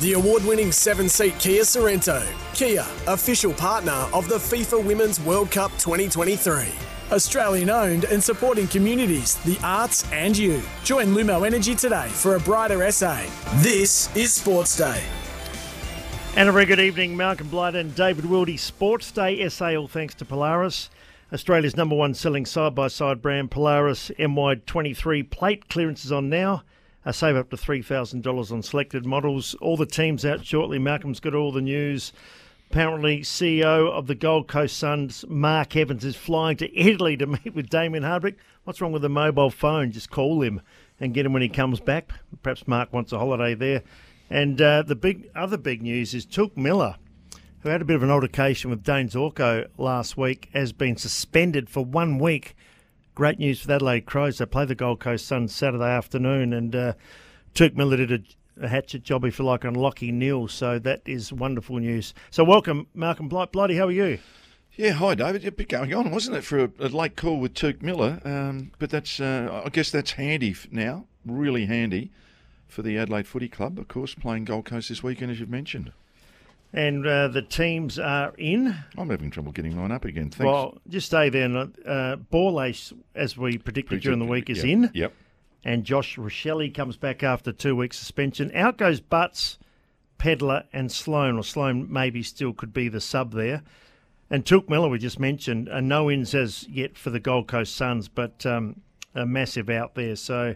The award winning seven seat Kia Sorento. Kia, official partner of the FIFA Women's World Cup 2023. Australian owned and supporting communities, the arts, and you. Join Lumo Energy today for a brighter SA. This is Sports Day. And a very good evening, Malcolm Blight and David Wildy. Sports Day SA, all thanks to Polaris. Australia's number one selling side by side brand, Polaris MY23 plate clearances on now. Uh, save up to $3,000 on selected models. All the teams out shortly. Malcolm's got all the news. Apparently, CEO of the Gold Coast Suns, Mark Evans, is flying to Italy to meet with Damien Hardwick. What's wrong with the mobile phone? Just call him and get him when he comes back. Perhaps Mark wants a holiday there. And uh, the big other big news is Touk Miller, who had a bit of an altercation with Dayne Zorko last week, has been suspended for one week. Great news for the Adelaide Crows. They play the Gold Coast Suns Saturday afternoon, and uh, Touk Miller did a, a, hatchet job, if you like, on Lachie Neale. So that is wonderful news. So welcome, Malcolm Blight. Blighty, how are you? Yeah, hi David. A bit going on, wasn't it, for a, a late call with Touk Miller? Um, but that's, uh, I guess, that's handy now. Really handy for the Adelaide Footy Club, of course, playing Gold Coast this weekend, as you've mentioned. And uh, the teams are in. I'm having trouble getting mine up again. Thanks. Well, just stay there. Uh, Borlase, as we predicted during the week, is yep. in. Yep. And Josh Rachele comes back after two weeks suspension. Out goes Butts, Pedlar, and Sloane. Or Sloane maybe still could be the sub there. And Touk Miller, we just mentioned, uh, no ins as yet for the Gold Coast Suns, but um, a massive out there. So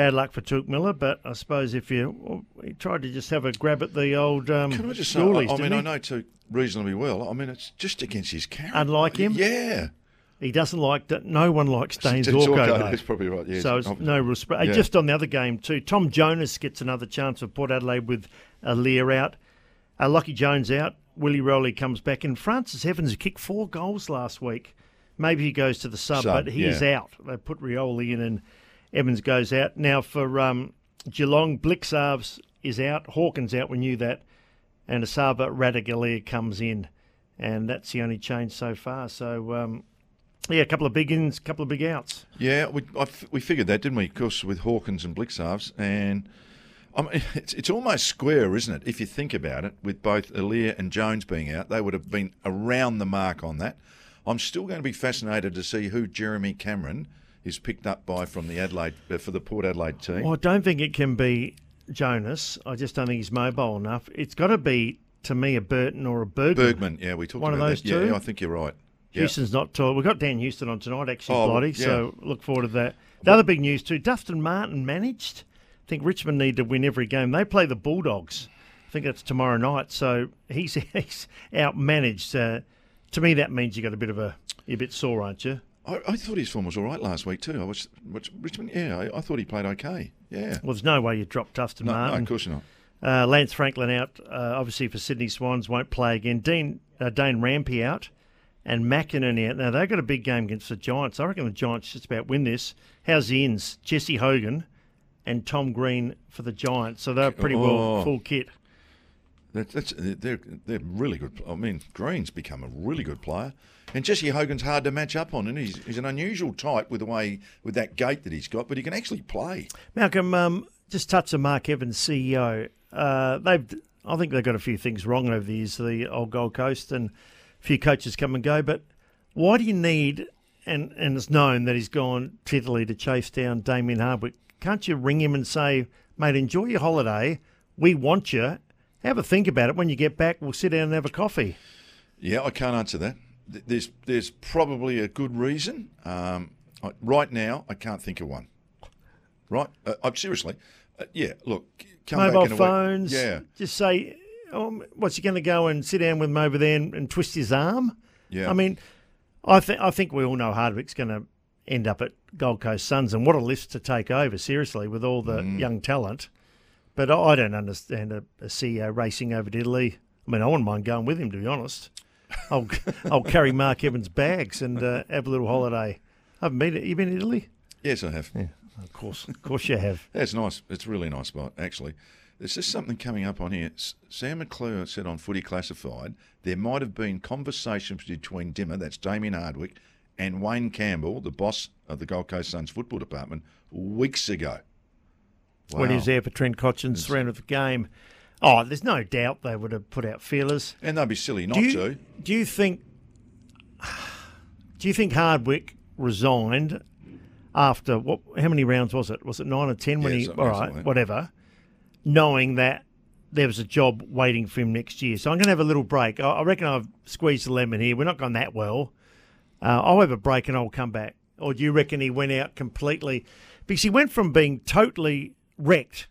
bad luck for Touk Miller, but I suppose if you well, he tried to just have a grab at the old um, Can I just say, I, I mean, he? I know Touk reasonably well. I mean, it's just against his character. Unlike him? Yeah. He doesn't like that. No one likes Dayne Zorko. That's probably right, yes. So it's no respect. yeah. Just on the other game too, Tom Jonas gets another chance for Port Adelaide with Aliir out. Uh, Lachie Jones out. Willie Rioli comes back. And Francis Evans kicked four goals last week. Maybe he goes to the sub, Sub, but he's yeah. out. They put Rioli in and Evans goes out. Now for um, Geelong, Blicavs is out. Hawkins out. We knew that. And Esava Ratugolea comes in. And that's the only change so far. So, um, yeah, a couple of big ins, a couple of big outs. Yeah, we, we figured that, didn't we? Of course, with Hawkins and Blicavs. And I mean, it's, it's almost square, isn't it? If you think about it, with both Aliir and Jones being out, they would have been around the mark on that. I'm still going to be fascinated to see who Jeremy Cameron is picked up by from the Adelaide uh, for the Port Adelaide team. Well, I don't think it can be Jonas. I just don't think he's mobile enough. It's got to be, to me, a Burton or a Bergman. Bergman, yeah, we talked One of those that. two? Yeah, I think you're right. Yeah. Houston's not tall. We've got Dan Houston on tonight, actually, Oh, Blighty, yeah. so look forward to that. The other big news, too, Dustin Martin managed. I think Richmond need to win every game. They play the Bulldogs. I think that's tomorrow night. So he's, he's outmanaged. Uh, to me, that means you got a bit of a, you're a bit sore, aren't you? I, I thought his form was all right last week too. I was, was Richmond. Yeah, I, I thought he played okay. Yeah. Well, there's no way you drop Dustin No, no, of course not. Uh, Lance Franklin out, uh, obviously for Sydney Swans, won't play again. Dean uh, Dane Rampe out, and Mackinnon out. Now they've got a big game against the Giants. I reckon the Giants just about win this. How's the ins? Jesse Hogan and Tom Green for the Giants, so they're pretty well Oh. full kit. That, that's they're they're really good. I mean, Green's become a really good player, and Jesse Hogan's hard to match up on, and he's, he's an unusual type with the way with that gait that he's got, but he can actually play. Malcolm, um, just touch on Mark Evans, CEO. Uh, they've, I think they've got a few things wrong over the years, the old Gold Coast, and a few coaches come and go. But why do you need? And and it's known that he's gone to Italy to chase down Damien Hardwick. Can't you ring him and say, mate, enjoy your holiday. We want you. Have a think about it. When you get back, we'll sit down and have a coffee. Yeah, I can't answer that. Th- There's there's probably a good reason. Um, I, right now, I can't think of one. Right? Uh, I'm seriously. Uh, yeah. Look, come Mobile back in phones. Yeah. Just say, oh, what's he going to go and sit down with him over there and, and twist his arm? Yeah. I mean, I think I think we all know Hardwick's going to end up at Gold Coast Suns, and what a list to take over. Seriously, with all the Mm. young talent. But I I don't understand a, a CEO racing over to Italy. I mean, I wouldn't mind going with him to be honest. I'll I'll carry Mark Evans' bags and uh, have a little holiday. I haven't been. You been to Italy? Yes, I have. Yeah, of course, of course you have. That's nice. It's a really nice spot, actually. There's just something coming up on here. Sam McClure said on Footy Classified there might have been conversations between Dimmer, that's Damien Hardwick, and Wayne Campbell, the boss of the Gold Coast Suns football department, weeks ago. Wow. when he was there for Trent Cotchin's round of the game. Oh, there's no doubt they would have put out feelers. And they'd be silly not Do you, to. do you think? Do you think Hardwick resigned after what? How many rounds was it? Was it nine or ten? When Yeah, he all right, like whatever, knowing that there was a job waiting for him next year. So I'm going to have a little break. I, I reckon I've squeezed the lemon here. We're not going that well. Uh, I'll have a break and I'll come back. Or do you reckon he went out completely? Because he went from being totally wrecked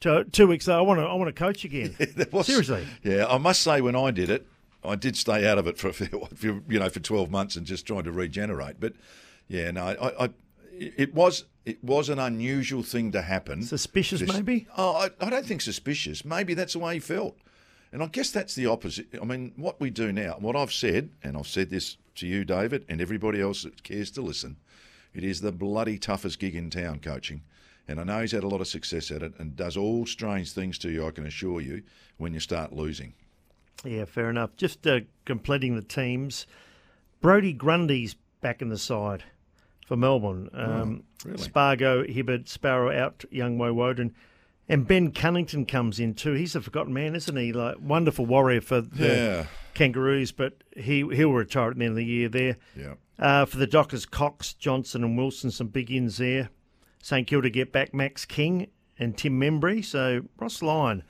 to two weeks. later, I want to. I want to coach again. There was- Seriously. Yeah, I must say when I did it, I did stay out of it for a fair for, you know for twelve months and just trying to regenerate. But yeah, no, I, I it was it was an unusual thing to happen. Suspicious, Just- maybe. Oh, I, I don't think suspicious. Maybe that's the way he felt. And I guess that's the opposite. I mean, what we do now, what I've said, and I've said this to you, David, and everybody else that cares to listen, it is the bloody toughest gig in town, coaching. And I know he's had a lot of success at it and does all strange things to you, I can assure you, when you start losing. Yeah, fair enough. Just uh, completing the teams. Brodie Grundy's back in the side for Melbourne. Um, Oh, really? Spargo, Hibbert, Sparrow out, young Woden. And Ben Cunnington comes in too. He's a forgotten man, isn't he? Like wonderful warrior for the Yeah. Kangaroos, but he he'll retire at the end of the year there. Yeah. Uh, for the Dockers, Cox, Johnson, and Wilson, some big ins there. St Kilda get back Max King and Tim Membrey. So Ross Lyon.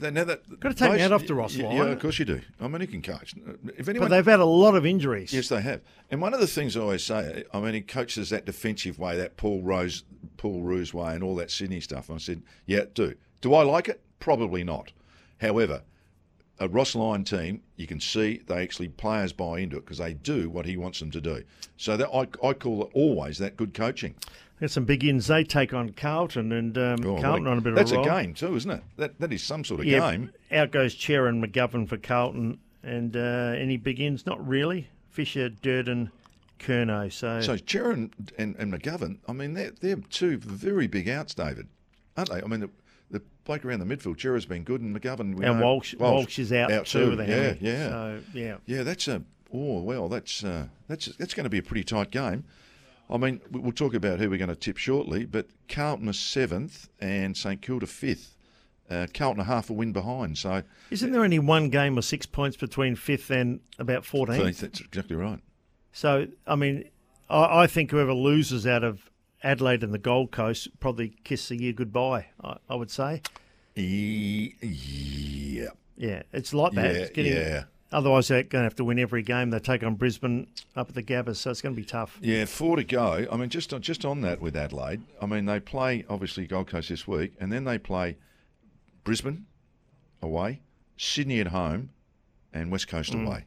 Now that, Gotta take my those- hat off to Ross Lyon. Yeah, of course you do. I mean, he can coach. Uh, if anyone, But they've had a lot of injuries. Yes, they have. And one of the things I always say, I mean, he coaches that defensive way, that Paul Rose, Paul Roos way, and all that Sydney stuff. I said, yeah, do. Do I like it? Probably not. However, a Ross Lyon team, you can see they actually players buy into it because they do what he wants them to do. So that I, I call it always that good coaching. Got some big ins. They take on Carlton, and um, Oh, Carlton what on a bit of a That's roll. A game too, isn't it? That that is some sort of Yeah, game. out goes Cerra and McGovern for Carlton, and uh, any big ins? Not really. Fisher, Durden, Kerno. So, So Cheran and, and McGovern, I mean, they're, they're two very big outs, David, aren't they? I mean, the, the bloke around the midfield, Cerra's been good, and McGovern. we and know- Walsh, Walsh is out, too. with a yeah, yeah, So yeah, yeah. That's a oh well, that's uh, that's that's going to be a pretty tight game. I mean, we- we'll talk about who we're going to tip shortly, but Carlton are seventh and St Kilda fifth. Uh, Carlton are half a win behind, so isn't there only one game or six points between fifth and about fourteen? that's exactly right. So I mean, I, I think whoever loses out of Adelaide and the Gold Coast probably kiss the year goodbye. I, I would say. Yeah, Yeah, it's like that. Yeah, it's getting, yeah. Otherwise, they're going to have to win every game. They take on Brisbane up at the Gabba, so it's going to be tough. Yeah, four to go. I mean, just on, just on that with Adelaide, I mean, they play obviously Gold Coast this week, and then they play Brisbane away, Sydney at home, and West Coast Mm. away.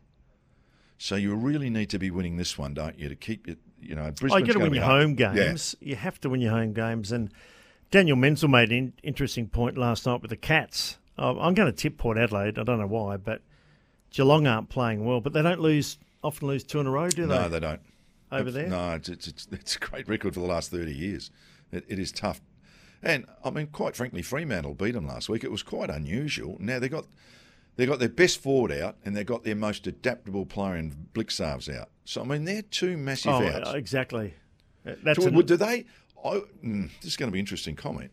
So you really need to be winning this one, don't you, to keep it? You know, Oh, you got to win your hard. home Yeah. games. You have to win your home games. And Daniel Menzel made an interesting point last night with the Cats. Oh, I'm going to tip Port Adelaide. I don't know why, but Geelong aren't playing well. But they don't lose often lose two in a row, do they? No, they don't. Over there? No, it's, it's, it's, it's a great record for the last 30 years. It, it is tough. And, I mean, quite frankly, Fremantle beat them last week. It was quite unusual. Now, they got they got their best forward out and they've got their most adaptable player in Blicavs out. So, I mean, they're two massive Oh, outs. exactly. Uh, That's Do, an- do they, I, mm, this is going to be an interesting comment,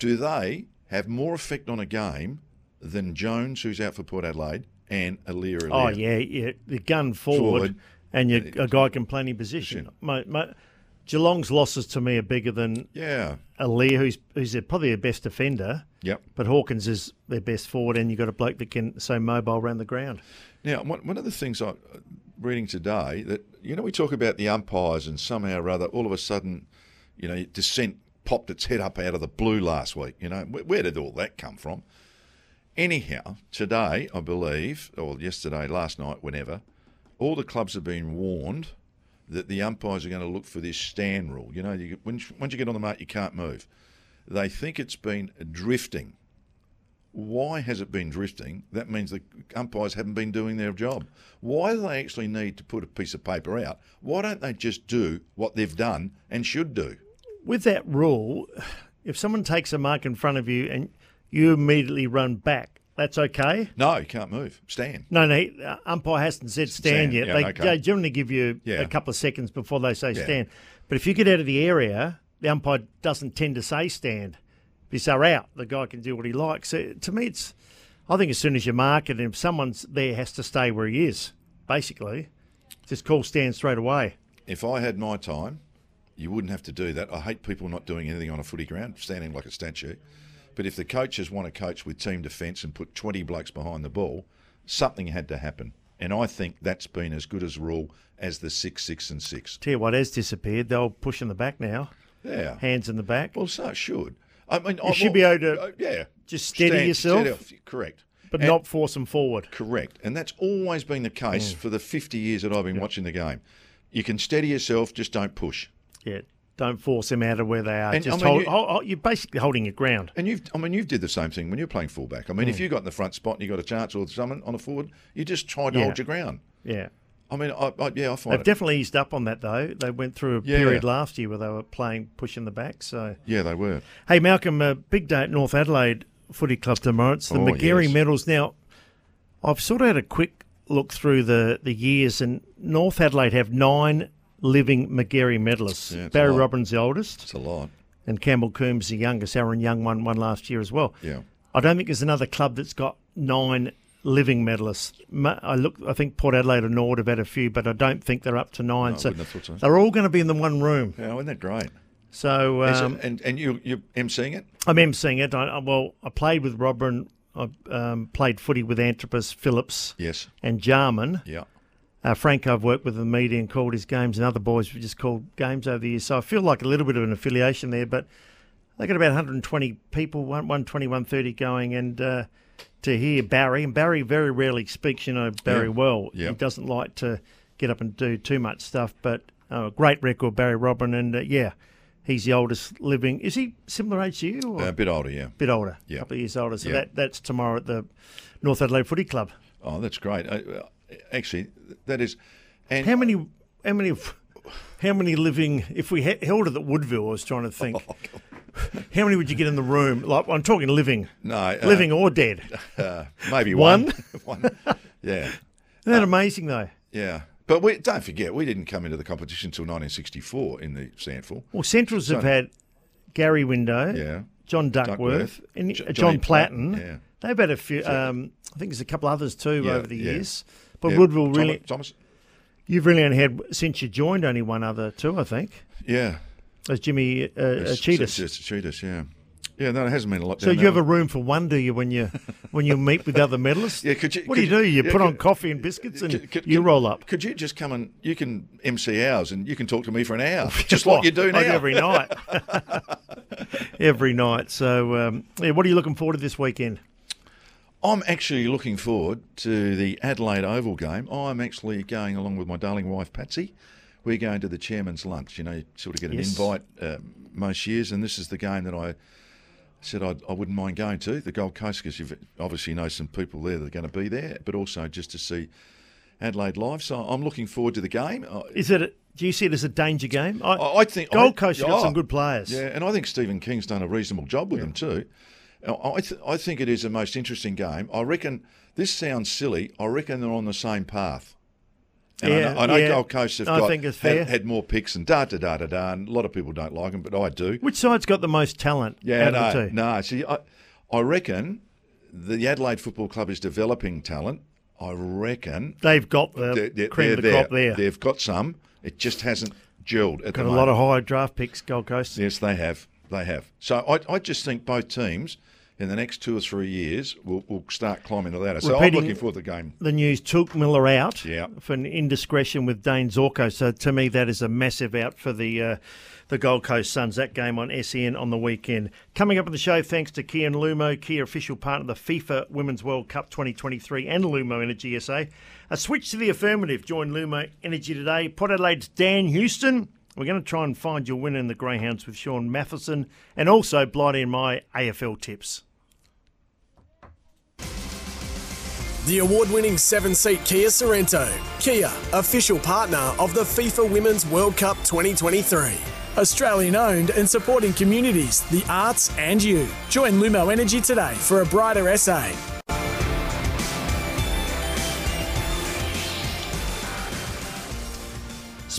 do they have more effect on a game than Jones, who's out for Port Adelaide, and Aliir Oh yeah, yeah. The gun forward, Forward. and you, a guy can play any position. My, my, Geelong's losses to me are bigger than Yeah. Aliir, who's who's probably their best defender. Yep. But Hawkins is their best forward, and you've got a bloke that can so mobile around the ground. Now, one, one of the things I'm reading today that you know we talk about the umpires and somehow or other, all of a sudden, you know, dissent popped its head up out of the blue last week. You know, where, where did all that come from? Anyhow, today I believe, or yesterday, last night, whenever, all the clubs have been warned that the umpires are going to look for this stand rule. You know, you, once you get on the mark, you can't move. They think it's been drifting. Why has it been drifting? That means the umpires haven't been doing their job. Why do they actually need to put a piece of paper out? Why don't they just do what they've done and should do? With that rule, if someone takes a mark in front of you and you immediately run back, that's okay. No, you can't move. Stand. No, no, uh, umpire hasn't said stand, Stand, yet. yeah, they, okay. they generally give you Yeah. a couple of seconds before they say Yeah. stand. But if you get out of the area, the umpire doesn't tend to say stand. Bissar out. The guy can do what he likes. So, to me, it's. I think as soon as you mark it, if someone's there has to stay where he is. Basically, just call stand straight away. If I had my time, you wouldn't have to do that. I hate people not doing anything on a footy ground, standing like a statue. But if the coaches want to coach with team defence and put 20 blokes behind the ball, something had to happen. And I think that's been as good as a rule as the six, six, and six. Tell you what has disappeared. They'll push in the back now. Yeah. Hands in the back. Well, so it should. I mean, You should be able to uh, yeah, just steady yourself. off. Correct. but And- not force them forward. Correct. And that's always been the case for the 50 years that I've been watching the game. You can steady yourself, just don't push. Yeah. Don't force them out of where they are. And, just I mean, hold, you- hold, hold- You're basically holding your ground. And you've, I mean, you've did the same thing when you're playing fullback. I mean, if mm. you got in the front spot and you got a chance or someone on a forward, you just try to Yeah. hold your ground. Yeah. I mean, I, I, yeah, I find They've it. definitely eased up on that though. They went through a Yeah. period last year where they were playing pushing the back. So yeah, they were. hey, Malcolm, a big day at North Adelaide Footy Club tomorrow. It's the Oh, Magarey yes. medals. Now, I've sort of had a quick look through the the years, and North Adelaide have nine living Magarey medalists. Yeah, Barry. Robran, the oldest, It's a lot. and Campbell Coombs, the youngest. Aaron Young won one last year as well. Yeah. I don't think there's another club that's got nine living medalists. I look, I think Port Adelaide and Nord have had a few, but I don't think they're up to nine. No, so wouldn't have thought so. they're all going to be in the one room. Yeah, isn't that great? So Is it- um, and and you you're emceeing it? I'm emceeing it. I, I- well, I played with Robran. I um, played footy with Antipas, Phillips, Yes. and Jarman. Yeah. Uh, Frank, I've worked with the media and called his games, and other boys have just called games over the years. So I feel like a little bit of an affiliation there, but they got about 120 people, one- 120, 130 going, and uh, to hear Barry, and Barry very rarely speaks, you know, Barry Yeah. well. Yeah. He doesn't like to get up and do too much stuff, but uh, great record, Barry Robran, and uh, yeah, he's the oldest living. Is he similar age to you? Or? A bit older, yeah. A bit older, Yeah. a couple of years older. So Yeah. that that's tomorrow at the North Adelaide Footy Club. Oh, that's great. Uh, uh, actually, that is. And How many? How many? How many living? If we held it at Woodville, I was trying to think. Oh, how many would you get in the room? Like I'm talking living, No, uh, living or dead. uh, maybe One? one. one. Yeah, Isn't that amazing though? yeah. But we don't forget, we didn't come into the competition until 1964 in the SANFL. Well, Centrals have had Gary Window, Yeah, John Duckworth, Duckworth, and Jo- uh, John Platten. Platten, yeah. They've had a few. Um, I think there's a couple others too Yeah, over the yeah. years. But yeah. Woodville really, Thomas. you've really only had since you joined only one other too. I think Yeah, as Jimmy uh, uh, It's- Cheetahs. It's, it's Cheetahs, yeah. Yeah, no, it hasn't been a lot. So you have a room for one, do you, when you when you meet with other medalists? Yeah, could you- What do you do? you- yeah, put on coffee and biscuits and Could- could- you could- roll up. Could you just come and you can MC ours and you can talk to me for an hour, just like you do now. Like every night. every night. So, um, yeah, what are you looking forward to this weekend? I'm actually looking forward to the Adelaide Oval game. I'm actually going along with my darling wife Patsy. We're going to the chairman's lunch. You know, you sort of get an Yes. invite uh, most years, and this is the game that I said I'd, I wouldn't mind going to the Gold Coast because you obviously know some people there that are going to be there, but also just to see Adelaide live. So I'm looking forward to the game. Is it? A, do you see it as a danger game? I, I I think Gold I- Coast have got oh, some good players. Yeah, and I think Stephen King's done a reasonable job with them too. I, I th- I think it is the most interesting game. I reckon this sounds silly. I reckon they're on the same path. And I Yeah, know, I know yeah. Gold Coast have I got, think it's had, had more picks and da da da da da. And a lot of people don't like them, but I do. Which side's got the most talent? Yeah, out no, of the two? no. See, I, I reckon the Adelaide Football Club is developing talent. I reckon They've got the they're, they're, cream of the crop there. They've got some. It just hasn't gelled at got a moment. lot of high draft picks, Gold Coast. Yes, they have. They have. So I, I just think both teams in the next two or three years will, will start climbing the ladder. So Repeating- I'm looking forward to the game. the news Touk Miller out Yeah. for an indiscretion with Dayne Zorko. So to me, that is a massive out for the uh, the Gold Coast Suns. That game on SEN on the weekend. Coming up on the show, thanks to Kia and Lumo, Kia official partner of the FIFA Women's World Cup 2023 and Lumo Energy SA. A switch to the affirmative. Join Lumo Energy today. Port Adelaide's Dan Houston. We're going to try and find your winner in the Greyhounds with Shaun Mathieson and also Blighty and my AFL tips. The award winning seven seat Kia Sorento. Kia, official partner of the FIFA Women's World Cup 2023. Australian owned and supporting communities, the arts, and you. Join Lumo Energy today for a brighter SA.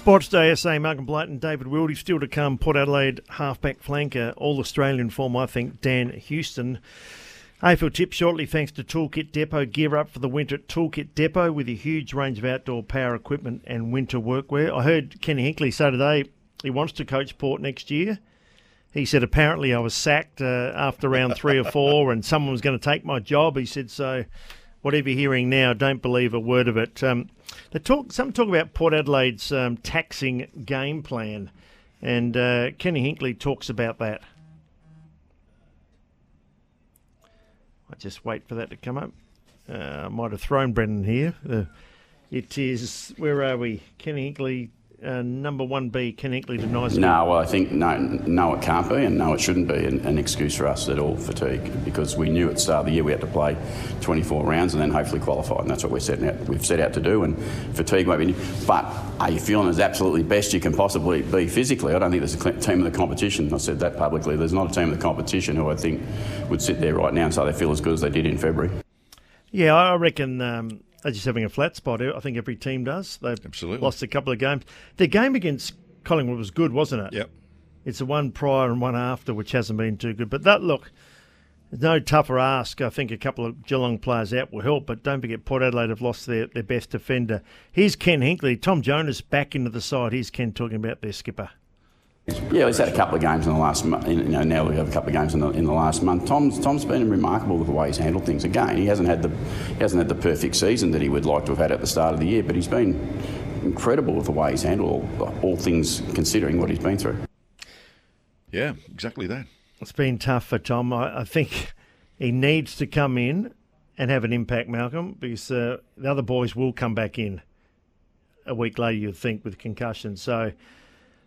Sports Day SA, Malcolm Blight and David Wildy still to come. Port Adelaide halfback flanker, all Australian form, I think, Dan Houston. AFL tip shortly thanks to Toolkit Depot. Gear up for the winter at Toolkit Depot with a huge range of outdoor power equipment and winter workwear. I heard Kenny Hinkley say today he wants to coach Port next year. He said apparently I was sacked uh, after round three or four and someone was going to take my job. He said so whatever you're hearing now, don't believe a word of it. Um, they talk, some talk about Port Adelaide's um, taxing game plan, and uh, Kenny Hinkley talks about that. I just wait for that to come up. Uh, I might have thrown Brendan here. Uh, it is, where are we? Kenny Hinkley uh, number one be Ken Hinkley denies No, well, I think no, no, it can't be, and no, it shouldn't be an, an, excuse for us at all. Fatigue, because we knew at the start of the year we had to play 24 rounds and then hopefully qualify, and that's what we're setting out. We've set out to do, and fatigue won't be. But are you feeling as absolutely best you can possibly be physically? I don't think there's a team of the competition. I said that publicly. There's not a team of the competition who I think would sit there right now and say they feel as good as they did in February. Yeah, I reckon. Um they're just having a flat spot. I think every team does. They've Absolutely. lost a couple of games. Their game against Collingwood was good, wasn't it? Yep. It's the one prior and one after, which hasn't been too good. But that look, there's no tougher ask. I think a couple of Geelong players out will help. But don't forget, Port Adelaide have lost their, their best defender. Here's Ken Hinkley. Tom Jonas back into the side. Here's Ken talking about their skipper. Yeah, he's had a couple of games in the last month. You know, now we have a couple of games in the, in the last month. Tom's Tom's been remarkable with the way he's handled things. Again, he hasn't had the he hasn't had the perfect season that he would like to have had at the start of the year, but he's been incredible with the way he's handled all, all things considering what he's been through. Yeah, exactly that. It's been tough for Tom. I, I think he needs to come in and have an impact, Malcolm, because uh, the other boys will come back in a week later. You'd think with concussion, so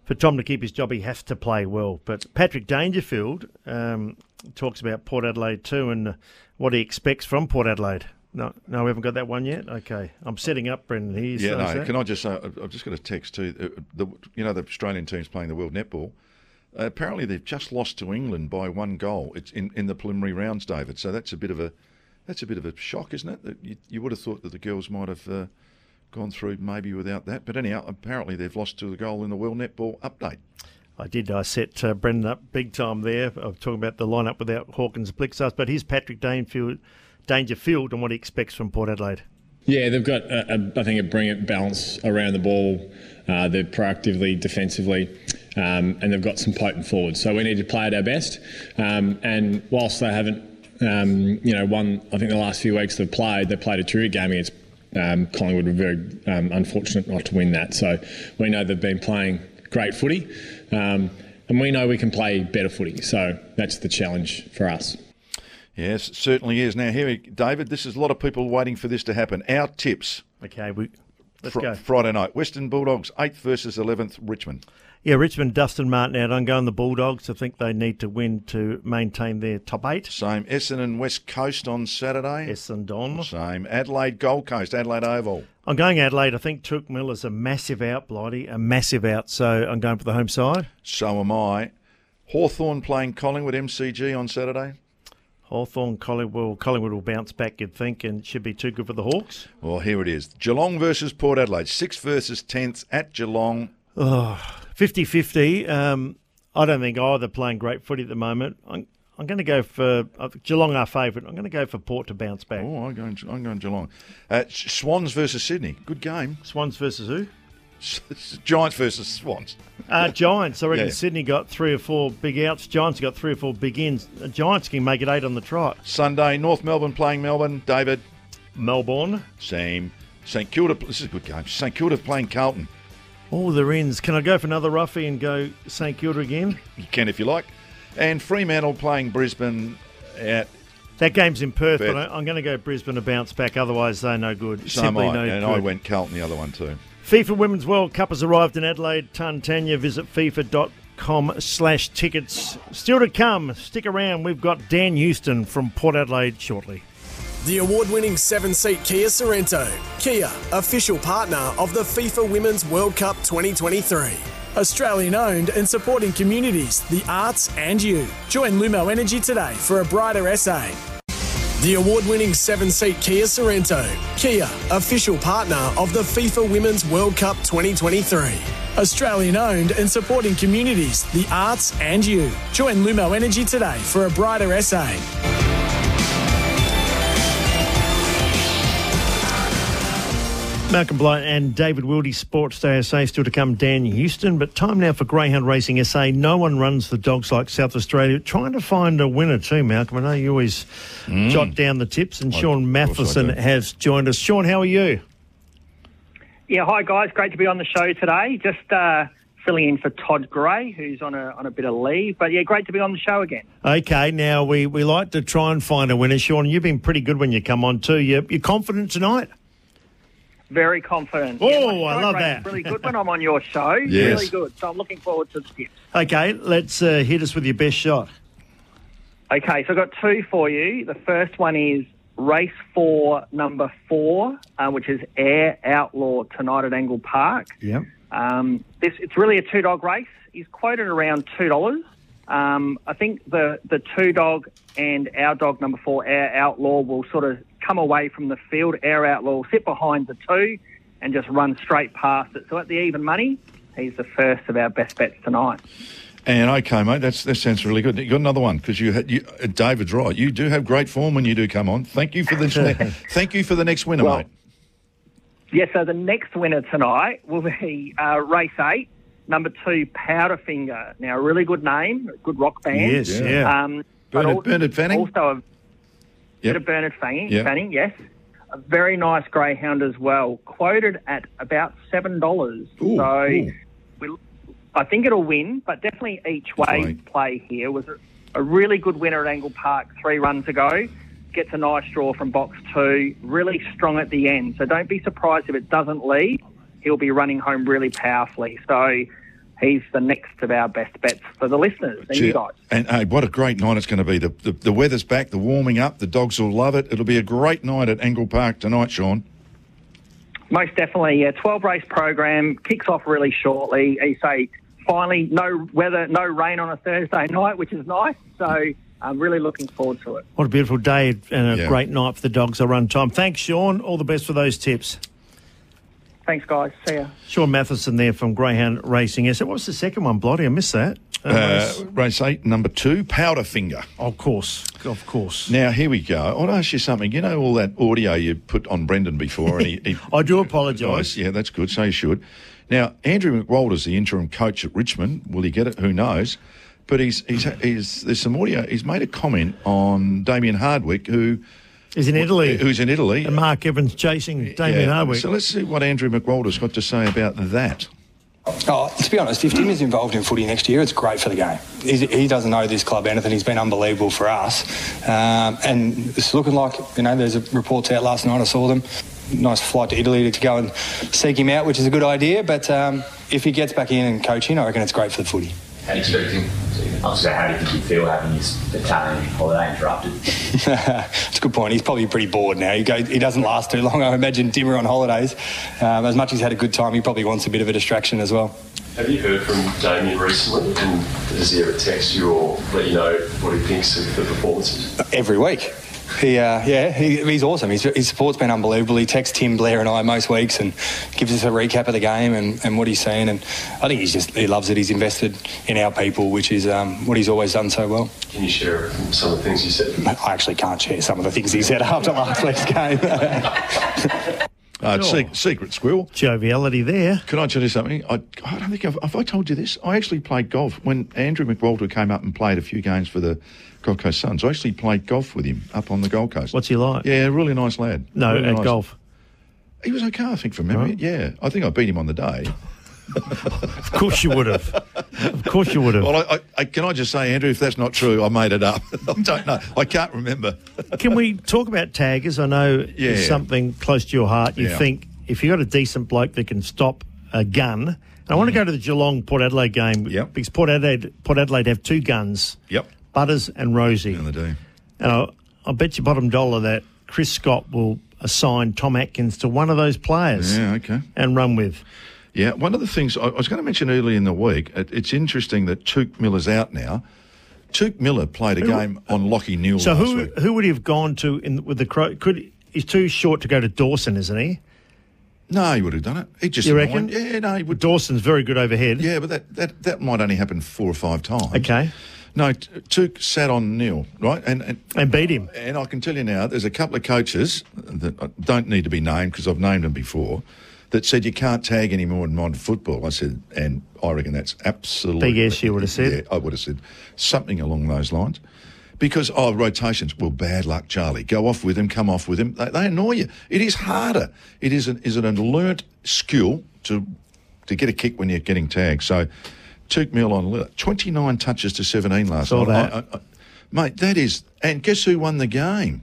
for Tom to keep his job, he has to play well. But Patrick Dangerfield um, talks about Port Adelaide too and what he expects from Port Adelaide. No, no, we haven't got that one yet. Okay, I'm setting up, Brendan. He's, yeah, no. That. Can I just say, I've just got a text too. Uh, the, you know, the Australian team's playing the World Netball. Uh, apparently, they've just lost to England by one goal. It's in, in the preliminary rounds, David. So that's a bit of a that's a bit of a shock, isn't it? You, you would have thought that the girls might have. Uh, gone through maybe without that. But anyhow, apparently they've lost to the goal in the World Netball update. I did. I set uh, Brendan up big time there. I'm talking about the lineup without Hawkins Blicavs, but here's Patrick Dangerfield, Dangerfield and what he expects from Port Adelaide. Yeah, they've got, a, a, I think, a brilliant balance around the ball. Uh, they're proactively, defensively, um, and they've got some potent forwards. So we need to play at our best. Um, and whilst they haven't, um, you know, won, I think the last few weeks they've played, they played a terrific game against um, Collingwood were very um, unfortunate not to win that. So we know they've been playing great footy, um, and we know we can play better footy. So that's the challenge for us. Yes, certainly is. Now, here, David, this is a lot of people waiting for this to happen. Our tips. Okay, we let's fr- go. Friday night, Western Bulldogs, eighth versus eleventh, Richmond. Yeah, Richmond, Dustin Martin out. I'm going the Bulldogs. I think they need to win to maintain their top eight. Same. Essendon West Coast on Saturday. Essendon. Same. Adelaide Gold Coast, Adelaide Oval. I'm going Adelaide. I think Touk Miller's a massive out, Blighty, a massive out. So I'm going for the home side. So am I. Hawthorn playing Collingwood MCG on Saturday. Hawthorn, Collingwood, Collingwood will bounce back, you'd think, and should be too good for the Hawks. Well, here it is. Geelong versus Port Adelaide. Sixth versus tenth at Geelong. Oh, 50 50. Um, I don't think either playing great footy at the moment. I'm, I'm going to go for uh, Geelong, our favourite. I'm going to go for Port to bounce back. Oh, I'm going, I'm going Geelong. Uh, Swans versus Sydney. Good game. Swans versus who? Giants versus Swans. Uh, Giants. I reckon Yeah. Sydney got three or four big outs. Giants got three or four big ins. Uh, Giants can make it eight on the trot. Sunday, North Melbourne playing Melbourne. David, Melbourne. same. St Kilda, this is a good game. St Kilda playing Carlton. Oh, they're ins. Can I go for another roughie and go St Kilda again? You can if you like. And Fremantle playing Brisbane at That game's in Perth, Perth. but I'm going to go Brisbane to bounce back. Otherwise, they're no good. Some Simply I, no and good. I went Carlton the other one too. FIFA Women's World Cup has arrived in Adelaide, Tarntanya. Visit FIFA.com slash tickets. Still to come, stick around. We've got Dan Houston from Port Adelaide shortly. The award winning seven seat Kia Sorento. Kia, official partner of the FIFA Women's World Cup 2023. Australian owned and supporting communities, the arts, and you. Join Lumo Energy today for a brighter SA. The award winning seven seat Kia Sorento. Kia, official partner of the FIFA Women's World Cup 2023. Australian owned and supporting communities, the arts, and you. Join Lumo Energy today for a brighter SA. Malcolm Blight and David Wildy, Sports Day SA, still to come, Dan Houston. But time now for Greyhound Racing SA. No one runs the dogs like South Australia. Trying to find a winner too, Malcolm. I know you always mm. jot down the tips, and Shaun Mathieson has joined us. Shaun, how are you? Yeah, hi guys. Great to be on the show today. Just uh, filling in for Todd Gray, who's on a on a bit of leave. But yeah, great to be on the show again. Okay, now we, we like to try and find a winner. Shaun, you've been pretty good when you come on too. You you confident tonight? Very confident. Oh, yeah, I love that. Really good when I'm on your show. yes. Really good. So I'm looking forward to the tips. Okay, let's uh, hit us with your best shot. Okay, so I've got two for you. The first one is race four, number four, uh, which is Air Outlaw tonight at Angle Park. Yep. Um, this it's really a two dog race. He's quoted around two dollars. Um, I think the the two dog and our dog number four, Air Outlaw, will sort of come away from the field. Air Outlaw will sit behind the two and just run straight past it. So at the even money, he's the first of our best bets tonight. And okay, mate, that's that sounds really good. You got another one because you had you, uh, David's right. You do have great form when you do come on. Thank you for the thank you for the next winner, well, mate. Yeah, so the next winner tonight will be uh, race eight, number two, Powderfinger. Now, a really good name, good rock band. Yes, yeah. Um, Bernard, also, Bernard Fanning. Also a Yep. Bit of Bernard Fanning, yep. Fanning, yes. A very nice greyhound as well, quoted at about seven dollars. So ooh. We, I think it'll win, but definitely each way right. play here was a, a really good winner at Angle Park three runs ago. Gets a nice draw from box two, really strong at the end. So don't be surprised if it doesn't lead. He'll be running home really powerfully. So he's the next of our best bets for the listeners and you guys. And hey, what a great night it's going to be. The, the, the weather's back, the warming up, the dogs will love it. It'll be a great night at Angle Park tonight, Shaun. Most definitely, yeah. 12 race program kicks off really shortly. You say finally no weather, no rain on a Thursday night, which is nice. So I'm really looking forward to it. What a beautiful day and a yeah. great night for the dogs. I run time. Thanks, Shaun. All the best for those tips. Thanks, guys. See ya. Shaun Mathieson there from Greyhound Racing. So, what was the second one, Blighty? I missed that. Uh, uh, race eight, number two, Powderfinger. Of course, of course. Now here we go. I want to ask you something. You know all that audio you put on Brendan before, and he. he I do apologise. Yeah, that's good. So you should. Now Andrew McQualter's the interim coach at Richmond. Will he get it? Who knows? But he's he's, he's there's some audio. He's made a comment on Damien Hardwick, who He's in Italy. Who's in Italy. And Mark Evans chasing Damien yeah. Hardwick. So let's see what Andrew McQualter's got to say about that. Oh, to be honest, if Tim is involved in footy next year, it's great for the game. He's, he doesn't know this club anything. He's been unbelievable for us. Um, and it's looking like, you know, there's reports out last night, I saw them. Nice flight to Italy to go and seek him out, which is a good idea. But um, if he gets back in and coaching, I reckon it's great for the footy. And expecting so how do you think you feel having his Italian holiday interrupted? It's a good point. He's probably pretty bored now. He, goes, he doesn't last too long. I imagine Dimmer on holidays. Um, as much as he's had a good time, he probably wants a bit of a distraction as well. Have you heard from Damien recently? And does he ever text you or let you know what he thinks of the performances? Every week. He, uh, yeah, he, he's awesome. His, his, support's been unbelievable. He texts Tim, Blair, and I most weeks and gives us a recap of the game and, and what he's seen. And I think he's just he loves it. He's invested in our people, which is um, what he's always done so well. Can you share some of the things he said? I actually can't share some of the things he said after last week's game. Uh, sure. secret squirrel. Joviality there. Can I tell you something? I, I don't think I've, have I told you this. I actually played golf when Andrew McQualter came up and played a few games for the Gold Coast Suns. I actually played golf with him up on the Gold Coast. What's he like? Yeah, really nice lad. No, really at nice. golf. He was okay, I think, from memory. Right. Yeah, I think I beat him on the day. of course you would have. Of course you would have. Well, I, I, can I just say, Andrew, if that's not true, I made it up. I don't know. I can't remember. can we talk about taggers? I know yeah. it's something close to your heart. You yeah. think if you've got a decent bloke that can stop a gun, I want to mm. go to the Geelong Port Adelaide game yep. because Port Adelaide, Port Adelaide have two guns. Yep. Butters and Rozee. Yeah, they do. And I'll, I'll bet you bottom dollar that Chris Scott will assign Tom Atkins to one of those players. Yeah, okay. And run with. Yeah, one of the things I was going to mention earlier in the week, it's interesting that Touk Miller's out now. Touk Miller played a game on Lachie Neale. So who week. who would he have gone to in with the Crow? Could he's too short to go to Dawson, isn't he? No, he would have done it. He just You reckon? Yeah, no, he would. Dawson's very good overhead. Yeah, but that, that, that might only happen four or five times. Okay. No, T- Touk sat on Neale, right? And, and And beat him. and I can tell you now, there's a couple of coaches that uh, don't need to be named because I've named them before that said you can't tag anymore in modern football. I said, and I reckon that's absolutely. Big S, you would have said. Yeah, I would have said something along those lines. Because, oh, rotations. Well, bad luck, Charlie. Go off with him, come off with him. They, they annoy you. It is harder. It is an, is an learnt skill to to get a kick when you're getting tagged. So, Took Mill on Lillard. 29 touches to 17 last Saw night. that. I- I- I- mate, that is. And guess who won the game?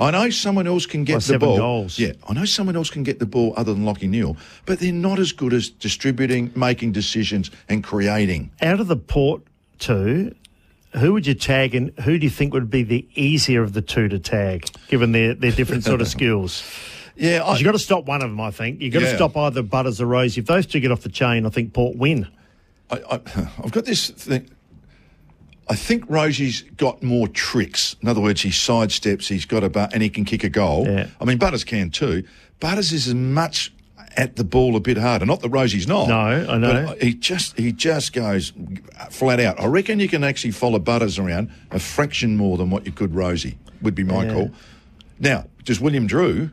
I know someone else can get By the ball. goals. Yeah, I know someone else can get the ball other than Lachie Neale, but they're not as good as distributing, making decisions, and creating. Out of the port two, who would you tag and who do you think would be the easier of the two to tag, given their, their different sort of skills? Yeah, I, You've got to stop one of them, I think. You've got to stop either Butters or Rozee. If those two get off the chain, I think Port win. I, I, I've got this thing. I think Rozee's got more tricks. In other words, he sidesteps, he's got a but, and he can kick a goal. Yeah. I mean, Butters can too. Butters is as much at the ball a bit harder. Not that Rozee's not. No, I know. But he just he just goes flat out. I reckon you can actually follow Butters around a fraction more than what you could Rozee. Would be my Yeah. call. Now, does Willem Drew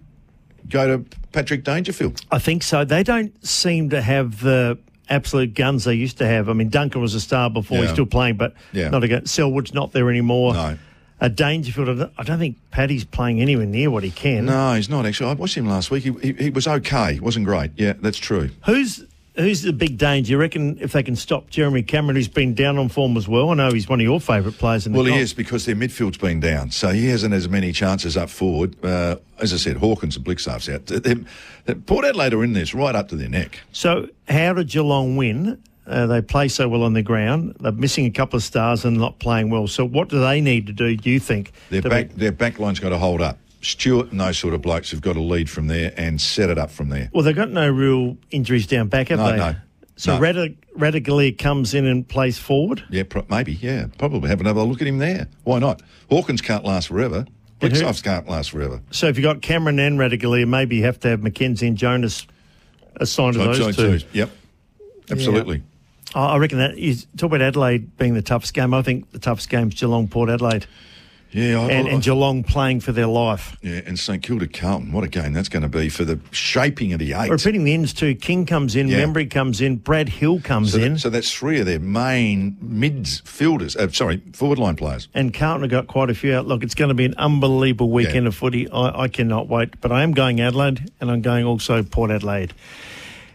go to Patrick Dangerfield? I think so. They don't seem to have the absolute guns they used to have. I mean, Duncan was a star before. He's still playing, but Yeah. not again. Selwood's not there anymore. No. A Dangerfield, I don't- I don't think Paddy's playing anywhere near what he can. No, he's not actually. I watched him last week. He, he, he was okay. wasn't great. Yeah, that's true. Who's who's the big danger? You reckon if they can stop Jeremy Cameron, who's been down on form as well? I know he's one of your favourite players in the Well, he is because their midfield's been down, so he hasn't as many chances up forward. Uh, as I said, Hawkins and Blicavs out. They- they- Port Adelaide are in this right up to their neck. So, how did Geelong win? Uh, they play so well on the ground. They're missing a couple of stars and not playing well. So, what do they need to do? Do you think? Their back, be- their back line's got to hold up. Stewart and those sort of blokes have got to lead from there and set it up from there. well, they've got no real injuries down back, have No, they? no, So, no. Radic- Ratugolea comes in and plays forward. Yeah, pro- maybe. Yeah, probably have another look at him there. Why not? Hawkins can't last forever. Blicavs can't last forever. So, if you've got Cameron and Ratugolea, maybe you have to have McKenzie and Jonas assigned to those So- two. so- Yep, absolutely. I I reckon that you talk about Adelaide being the toughest game. I think the toughest game is Geelong Port Adelaide, Yeah, I, and, I- and Geelong playing for their life. yeah, and St Kilda Carlton. What a game that's going to be for the shaping of the eight. Repeating the ends too. King comes in, Yeah. Membrey comes in, Brad Hill comes So, in, that, so that's three of their main midfielders. Uh, sorry, forward line players. and Carlton have got quite a few out. Look, it's going to be an unbelievable weekend Yeah. of footy. I, I cannot wait. But I am going Adelaide, and I'm going also Port Adelaide.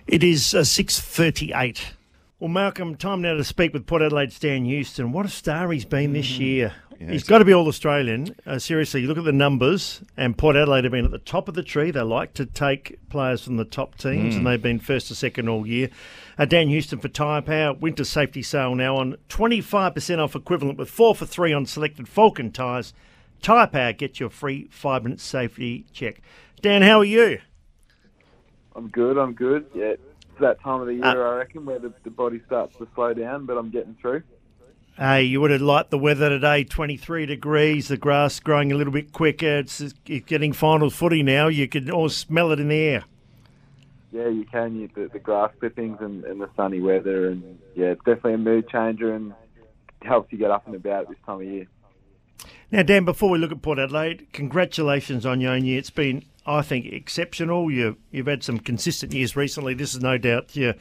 It is uh, six thirty-eight. Well, Malcolm, time now to speak with Port Adelaide's Dan Houston. What a star he's been this year. he's got to be all Australian. Uh, seriously, you look at the numbers, and Port Adelaide have been at the top of the tree. They like to take players from the top teams, and they've been first to second all year. Uh, Dan Houston for Tyre Power. Winter safety sale now on 25% off equivalent with 4 for 3 on selected Falcon tyres. Tyre Power get your free 5 minute safety check. Dan, how are you? I'm good. I'm good. Yeah, it's that time of the year, Uh, I reckon, where the, the body starts to slow down, but I'm getting through. Hey, you would have liked the weather today, 23 degrees, the grass growing a little bit quicker. It's, it's getting final footy now. You can all smell it in the air. Yeah, you can. You, the, the grass clippings and, and the sunny weather, and yeah, it's definitely a mood changer and helps you get up and about this time of year. Now, Dan, before we look at Port Adelaide, congratulations on your own year. It's been, I think, exceptional. You, you've had some consistent years recently. This is no doubt your,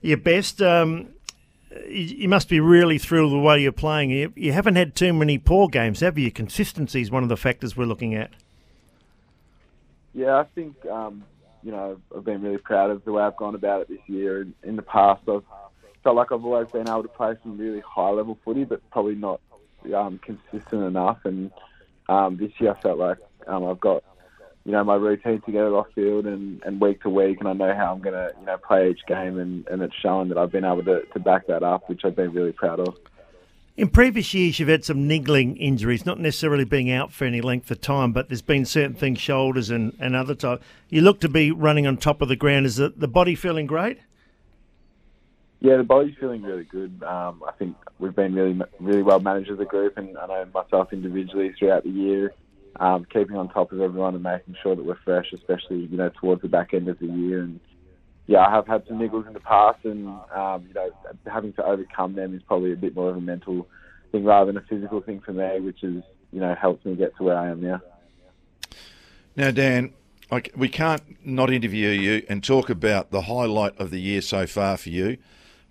your best. Um, you, must be really thrilled with the way you're playing. You, you haven't had too many poor games, have you? Consistency is one of the factors we're looking at. Yeah, I think um, you know I've been really proud of the way I've gone about it this year. In, in the past, I've felt like I've always been able to play some really high level footy, but probably not um, consistent enough. And um, this year, I felt like um, I've got you know my routine to together off field and, and week to week, and I know how I'm going to you know play each game, and, and it's shown that I've been able to, to back that up, which I've been really proud of. In previous years, you've had some niggling injuries, not necessarily being out for any length of time, but there's been certain things, shoulders and, and other type. You look to be running on top of the ground. Is the, the body feeling great? Yeah, the body's feeling really good. Um, I think we've been really, really well managed as a group, and I know myself individually throughout the year. Um, keeping on top of everyone and making sure that we're fresh, especially you know towards the back end of the year. And yeah, I have had some niggles in the past, and um, you know having to overcome them is probably a bit more of a mental thing rather than a physical thing for me, which is you know helps me get to where I am now. Now, Dan, we can't not interview you and talk about the highlight of the year so far for you.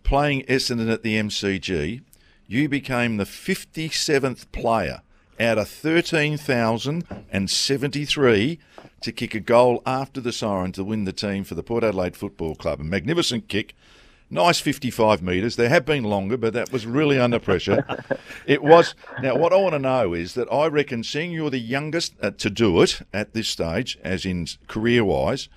Playing Essendon at the MCG, you became the 57th player out of 13,073 to kick a goal after the siren to win the team for the Port Adelaide Football Club. A magnificent kick. Nice 55 metres. There have been longer, but that was really under pressure. it was. Now, what I want to know is that I reckon, seeing you're the youngest uh, to do it at this stage, as in career wise,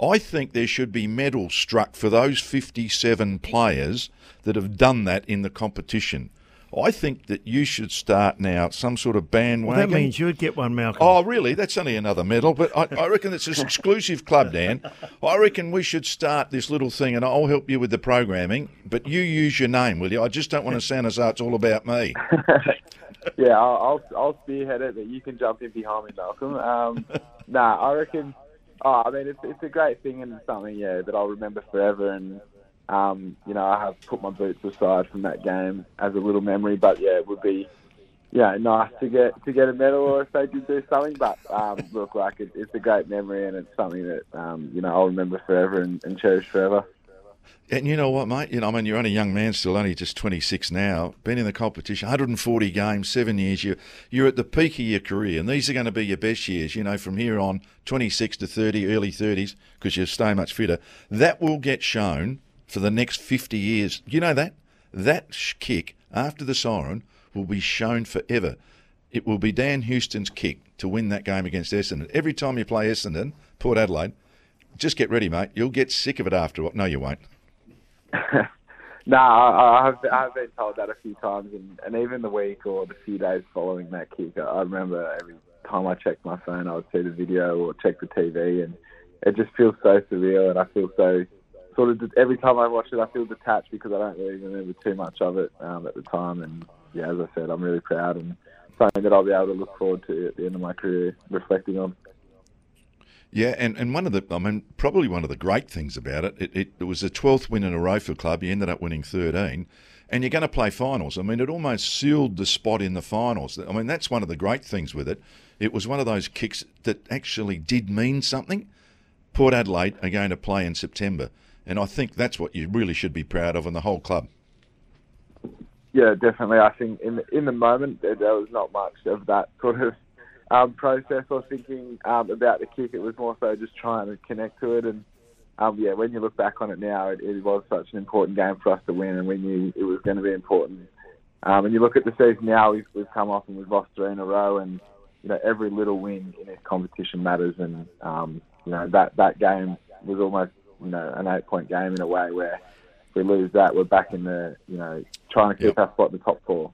I think there should be medals struck for those 57 players that have done that in the competition. I think that you should start now some sort of bandwagon. Well, that means you'd get one, Malcolm. Oh, really? That's only another medal, but I, I reckon it's an exclusive club, Dan. I reckon we should start this little thing, and I'll help you with the programming. But you use your name, will you? I just don't want to sound as though it's all about me. yeah, I'll, I'll, I'll spearhead it, but you can jump in behind me, Malcolm. Um, nah, I reckon. Oh, I mean, it's it's a great thing and something, yeah, that I'll remember forever. And um, you know, I have put my boots aside from that game as a little memory, but yeah, it would be yeah nice to get to get a medal or if they did do something. But um, look, like it, it's a great memory and it's something that um, you know I'll remember forever and, and cherish forever. And you know what, mate? You know, I mean, you're only a young man still, only just 26 now. Been in the competition, 140 games, seven years. You're, you're at the peak of your career, and these are going to be your best years. You know, from here on, 26 to 30, early 30s, because you're stay much fitter. That will get shown for the next 50 years. You know that? That kick after the siren will be shown forever. It will be Dan Houston's kick to win that game against Essendon. Every time you play Essendon, Port Adelaide, just get ready, mate. You'll get sick of it after. No, you won't. no, I, have I've been told that a few times, and, and even the week or the few days following that kick, I remember every time I checked my phone, I would see the video or check the TV, and it just feels so surreal, and I feel so sort of every time I watch it, I feel detached because I don't really remember too much of it um, at the time. And yeah, as I said, I'm really proud and something that I'll be able to look forward to at the end of my career, reflecting on. Yeah, and, and one of the, I mean, probably one of the great things about it, it, it, it was the 12th win in a row for club. You ended up winning 13, and you're going to play finals. I mean, it almost sealed the spot in the finals. I mean, that's one of the great things with it. It was one of those kicks that actually did mean something. Port Adelaide are going to play in September. And I think that's what you really should be proud of in the whole club. Yeah, definitely. I think in the, in the moment there, there was not much of that sort of um, process or thinking um, about the kick. It was more so just trying to connect to it. And um, yeah, when you look back on it now, it, it, was such an important game for us to win, and we knew it was going to be important. Um, and you look at the season now, we've, we've come off and we've lost three in a row, and you know every little win in this competition matters. And um, you know that that game was almost you know an eight point game in a way where if we lose that, we're back in the you know trying to keep yep. our spot in the top four.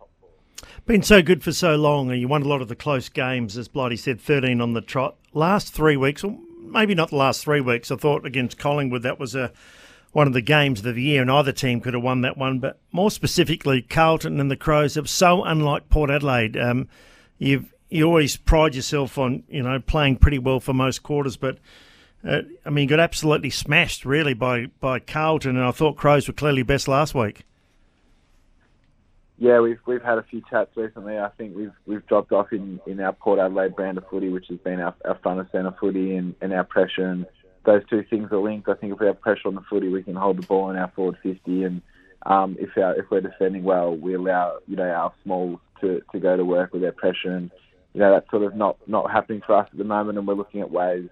Been so good for so long, and you won a lot of the close games, as Blighty said, 13 on the trot. Last three weeks, or maybe not the last three weeks, I thought against Collingwood that was a one of the games of the year, and either team could have won that one. But more specifically, Carlton and the Crows are so unlike Port Adelaide. Um, you've you always pride yourself on you know playing pretty well for most quarters, but uh, I mean, got absolutely smashed really by, by Carlton, and I thought Crows were clearly best last week. Yeah, we've we've had a few chats recently. I think we've we've dropped off in, in our Port Adelaide brand of footy, which has been our, our front of centre footy and, and our pressure, and those two things are linked. I think if we have pressure on the footy, we can hold the ball in our forward fifty, and um, if our, if we're defending well, we allow you know our smalls to, to go to work with their pressure, and you know that's sort of not not happening for us at the moment, and we're looking at ways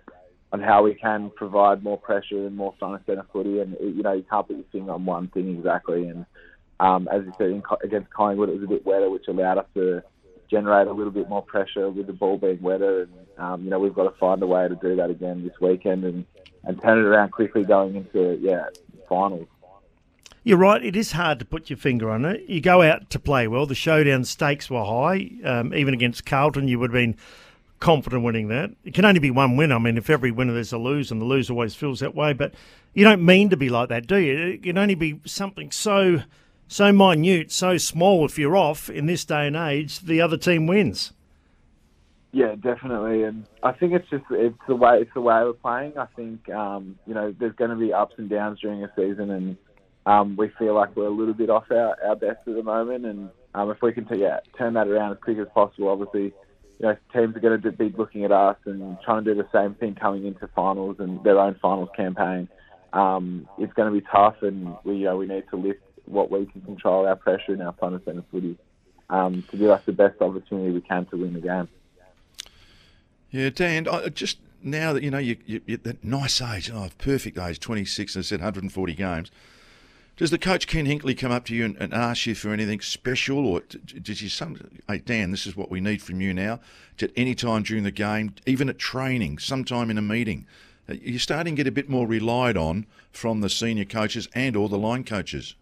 on how we can provide more pressure and more front of centre footy. And you know, you can't put your finger on one thing exactly. And um, as you said, in, against Collingwood, it was a bit wetter, which allowed us to generate a little bit more pressure with the ball being wetter. And um, you know, we've got to find a way to do that again this weekend and and turn it around quickly going into yeah finals. You're right. It is hard to put your finger on it. You go out to play well. The showdown stakes were high. Um, even against Carlton, you would have been confident winning that. It can only be one winner. I mean, if every winner there's a lose, and the lose always feels that way. But you don't mean to be like that, do you? It can only be something so so minute, so small. If you're off in this day and age, the other team wins. Yeah, definitely, and I think it's just it's the way it's the way we're playing. I think um, you know there's going to be ups and downs during a season, and um, we feel like we're a little bit off our, our best at the moment. And um, if we can t- yeah, turn that around as quick as possible, obviously, you know teams are going to be looking at us and trying to do the same thing coming into finals and their own finals campaign. Um, it's going to be tough, and we you know, we need to lift what we can control, our pressure in our front and footy, um, to give us the best opportunity we can to win the game. Yeah, Dan, I, just now that you know you, you, that nice age, oh, perfect age, 26, I said 140 games. Does the coach Ken Hinkley come up to you and, and ask you for anything special, or does he some? Hey Dan, this is what we need from you now. At any time during the game, even at training, sometime in a meeting, uh, you're starting to get a bit more relied on from the senior coaches and all the line coaches.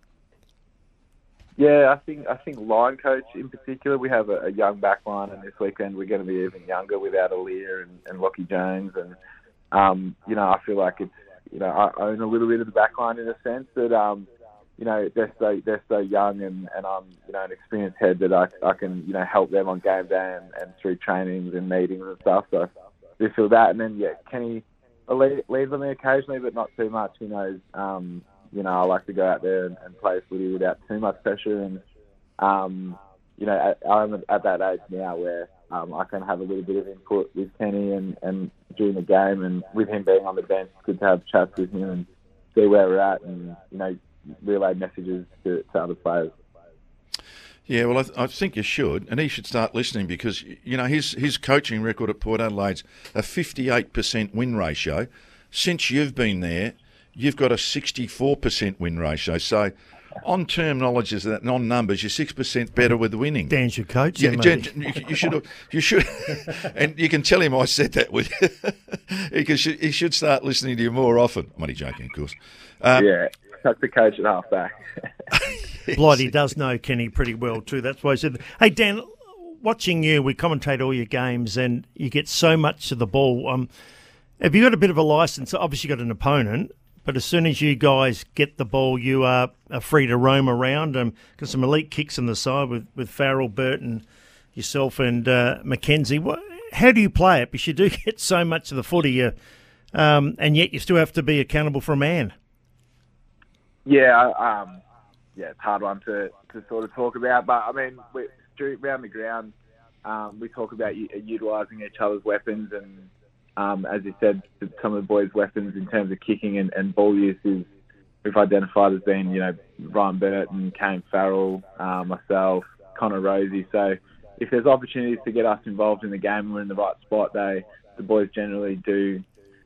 Yeah, I think I think line coach in particular. We have a, a young back line, and this weekend we're going to be even younger without Aliir and, and Lachie Jones. And um, you know, I feel like it's you know I own a little bit of the back line in a sense that um, you know they're so they're so young, and, and I'm you know an experienced head that I, I can you know help them on game day and, and through trainings and meetings and stuff. So we feel that, and then yeah, Kenny leads on me occasionally, but not too much. He knows um, you know, I like to go out there and, and play footy without too much pressure. And, um, you know, I'm at that age now where um, I can have a little bit of input with Kenny and, and during the game. And with him being on the bench, it's good to have chats with him and see where we're at and, you know, relay messages to, to other players. Yeah, well, I, th- I, think you should, and he should start listening because you know his his coaching record at Port Adelaide's a fifty eight percent win ratio. Since you've been there, you've got a 64% win ratio. So, on terminologies that non numbers, you're six percent better with winning. Dan's your coach. Yeah, Jen, you, you, should. You should, and you can tell him I said that with. he, should, he should start listening to you more often. I'm only joking, of course. Um, yeah, that's the coach at halfback. Blighty does know Kenny pretty well too. That's why I said, "Hey Dan, watching you, we commentate all your games, and you get so much of the ball. Um, have you got a bit of a license? Obviously, you got an opponent. But as soon as you guys get the ball, you are, are free to roam around. Um, got some elite kicks on the side with, with Farrell, Burton, yourself, and uh, McKenzie. What, how do you play it? Because you do get so much of the footy, uh, um, and yet you still have to be accountable for a man. Yeah, um, yeah, it's a hard one to, to sort of talk about. But I mean, we, around the ground, um, we talk about utilising each other's weapons and um, as you said, some of the boys' weapons in terms of kicking and, and ball use is we've identified as being, you know, Ryan and Kane Farrell, uh, myself, Connor Rozee. So if there's opportunities to get us involved in the game we're in the right spot, they the boys generally do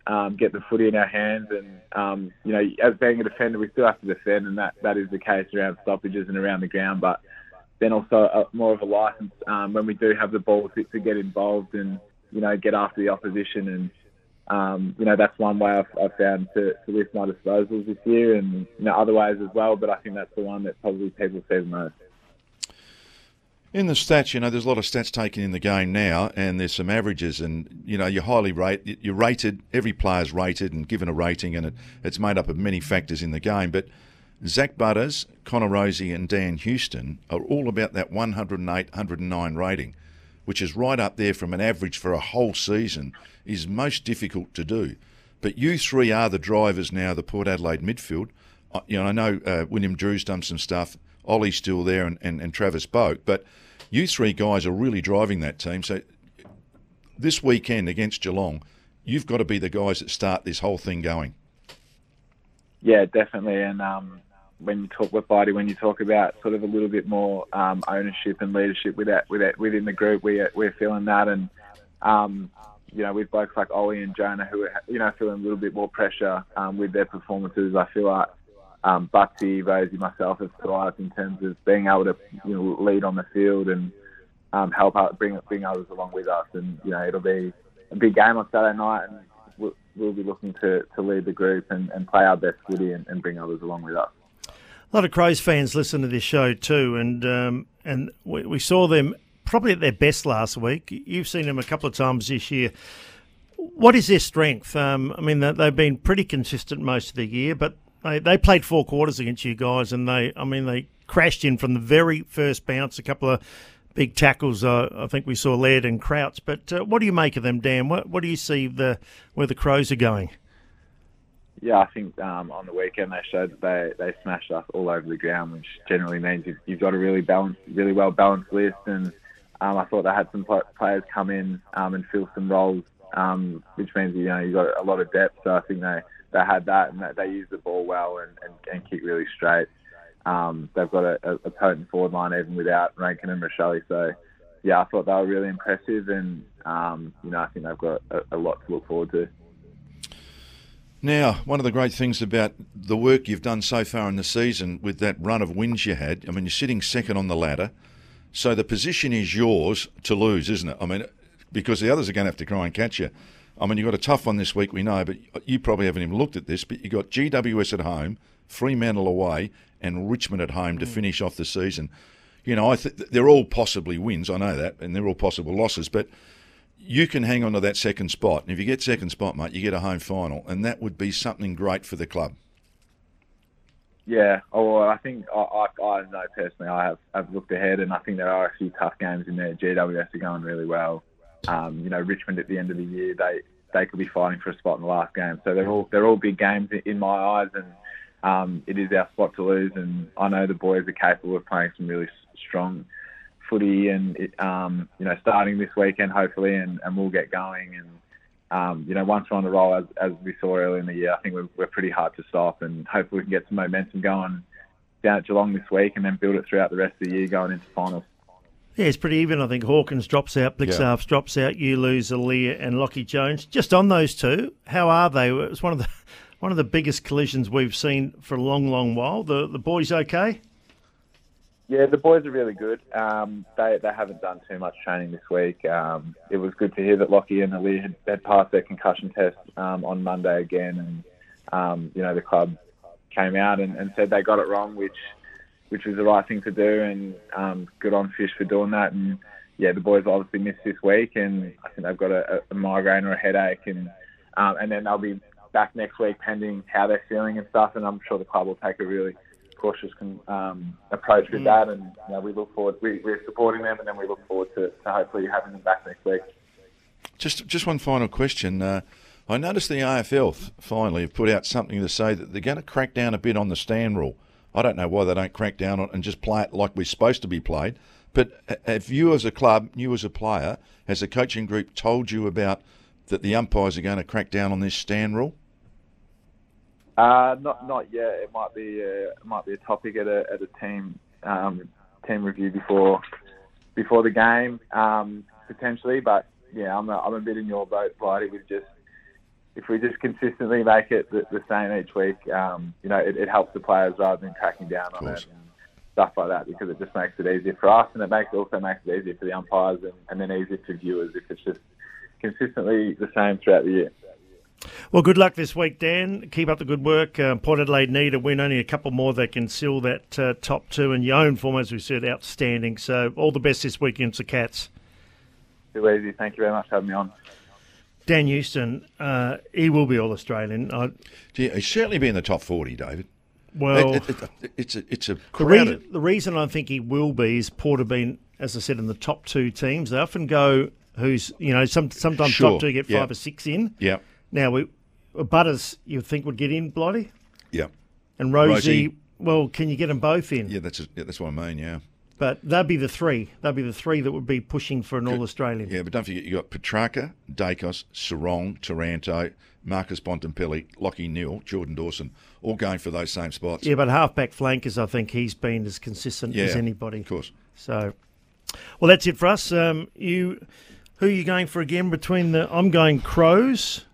um, get the footy in our hands. And um, you know, as being a defender, we still have to defend, and that, that is the case around stoppages and around the ground. But then also a, more of a license um, when we do have the ball to, to get involved and you know, get after the opposition. And, um, you know, that's one way I've, I've found to, to lift my disposals this year and, you know, other ways as well. But I think that's the one that probably people see the most. In the stats, you know, there's a lot of stats taken in the game now, and there's some averages, and you know, you're highly rated. you're rated. Every player's rated and given a rating, and it, it's made up of many factors in the game. But Zak Butters, Connor Rozee, and Dan Houston are all about that 108, 109 rating which is right up there from an average for a whole season, is most difficult to do. But you three are the drivers now, the Port Adelaide midfield. You know, I know uh, Willem Drew's done some stuff. Ollie's still there, and, and, and Travis Boak. But you three guys are really driving that team. So this weekend against Geelong, you've got to be the guys that start this whole thing going. Yeah, definitely. And um, when you talk with Blighty, when you talk about sort of a little bit more um, ownership and leadership with that, with that, within the group, we we're feeling that, and um, you know, with blokes like Ollie and Jonah who are you know feeling a little bit more pressure um, with their performances, I feel like um, Bucksy, Rozee, myself have thrived in terms of being able to you know lead on the field and um, help out, bring bring others along with us, and you know it'll be a big game on Saturday night, and we'll, we'll be looking to, to lead the group and, and play our best footy and, and bring others along with us a lot of Crows fans listen to this show too, and um, and we, we, saw them probably at their best last week. You've seen them a couple of times this year. What is their strength? Um, I mean, they've been pretty consistent most of the year, but they, they played four quarters against you guys, and they, I mean, they crashed in from the very first bounce. A couple of big tackles. Uh, I think we saw Laird and Crouch. But uh, what do you make of them, Dan? What, what do you see the where the Crows are going? Yeah, I think um, on the weekend they showed that they, they smashed us all over the ground, which generally means you've, you've got a really balanced, really well balanced list. And um, I thought they had some players come in um, and fill some roles, um, which means you know you got a lot of depth. So I think they, they had that and they used the ball well and, and, and kick really straight. Um, they've got a, a, potent forward line even without Rankine and Rachele. So, yeah, I thought they were really impressive, and um, you know, I think they've got a, a, lot to look forward to. Now, one of the great things about the work you've done so far in the season with that run of wins you had, I mean, you're sitting second on the ladder, so the position is yours to lose, isn't it? I mean, because the others are going to have to try and catch you. I mean, you've got a tough one this week, we know, but you probably haven't even looked at this. But you've got GWS at home, Fremantle away, and Richmond at home to mm. finish off the season. You know, I th- they're all possibly wins. I know that, and they're all possible losses. But you can hang on to that second spot, and if you get second spot, mate, you get a home final, and that would be something great for the club. Yeah, oh, I think I, I, I know personally I have, have looked ahead, and I think there are a few tough games in there. GWS are going really well. Um, you know, Richmond at the end of the year, they they could be fighting for a spot in the last game. So they're all they're all big games in my eyes, and um, it is our spot to lose, and I know the boys are capable of playing some really strong footy, and it, um, you know, starting this weekend hopefully, and, and we'll get going. And um, you know, once we're on the roll, as, as we saw earlier in the year, I think we're, we're pretty hard to stop, and hopefully we can get some momentum going down at Geelong this week, and then build it throughout the rest of the year going into finals. Yeah, it's pretty even. I think Hawkins drops out, Blicavs yeah. drops out, you lose Aliir and Lachie Jones. Just on those two, how are they? It was one of the one of the biggest collisions we've seen for a long, long while. The the boys okay? Yeah, the boys are really good. Um, they they haven't done too much training this week. Um, it was good to hear that Lockie and Ali had, had passed their concussion test um, on Monday again, and um, you know the club came out and, and, said they got it wrong, which which was the right thing to do, and um, good on Fish for doing that. And yeah, the boys obviously missed this week, and I think they've got a, a migraine or a headache, and um, and then they'll be back next week pending how they're feeling and stuff. And I'm sure the club will take a really cautious um, approach with mm. that. And you know, we look forward, we, are supporting them, and then we look forward to, to, hopefully having them back next week. Just, just one final question. Uh, I noticed the AFL finally have put out something to say that they're going to crack down a bit on the stand rule. I don't know why they don't crack down on and just play it like we're supposed to be played. But have you, as a club, you as a player, has the coaching group told you about that the umpires are going to crack down on this stand rule? Uh, not not yet. It might be a, it might be a topic at a at a team um, team review before before the game um, potentially. But yeah, I'm a, I'm a bit in your boat, Blighty. We just if we just consistently make it the, the same each week, um, you know, it, it, helps the players rather than cracking down on it and stuff like that because it just makes it easier for us and it makes also makes it easier for the umpires and, and then easier for viewers if it's just consistently the same throughout the year. Well, good luck this week, Dan. Keep up the good work. Uh, Port Adelaide need a win, only a couple more that can seal that uh, top two. And your own form, as we said, outstanding. So all the best this weekend to the Cats. Too easy. Thank you very much for having me on. Dan Houston, uh, he will be All Australian. I... He'll certainly be in the top 40, David. Well, it, it, it, it's a it's a the, re- the, reason I think he will be is Port have been, as I said, in the top two teams. They often go who's you know some sometimes sure. top two get five or six in. Yeah. Now, we, Butters, you think would get in, Blighty? Yeah. And Rozee, Rozee, well, can you get them both in? Yeah, that's a, yeah, that's what I mean. Yeah. But they'd be the three. They'd be the three that would be pushing for an All Australian. Yeah, but don't forget you got Petrarca, Daicos, Serong, Taranto, Marcus Bontempelli, Lachie Neale, Jordan Dawson, all going for those same spots. Yeah, but halfback flankers, I think he's been as consistent yeah, as anybody. Of course. So, well, that's it for us. Um, you, who are you going for again? Between the, I'm going Crows.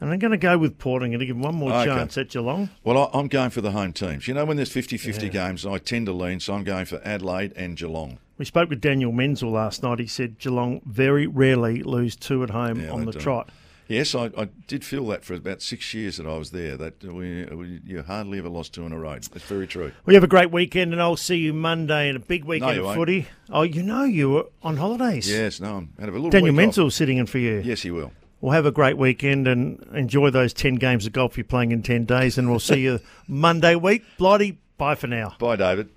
And I'm going to go with Port. I'm going to give one more okay. chance at Geelong. Well, I'm going for the home teams. You know, when there's 50 50 yeah. games, I tend to lean, so I'm going for Adelaide and Geelong. We spoke with Daniel Menzel last night. He said Geelong very rarely lose two at home yeah, on the do. trot. Yes, I, I, did feel that for about six years that I was there. That we, we, you hardly ever lost two in a row. That's very true. We have a great weekend, and I'll see you Monday in a big weekend no, of footy. Oh, you know you were on holidays. Yes, no, I'm out of a little. Daniel Menzel sitting in for you. Yes, he will. Well, have a great weekend and enjoy those 10 games of golf you're playing in 10 days. And we'll see you Monday week. Blighty, bye for now. Bye, David.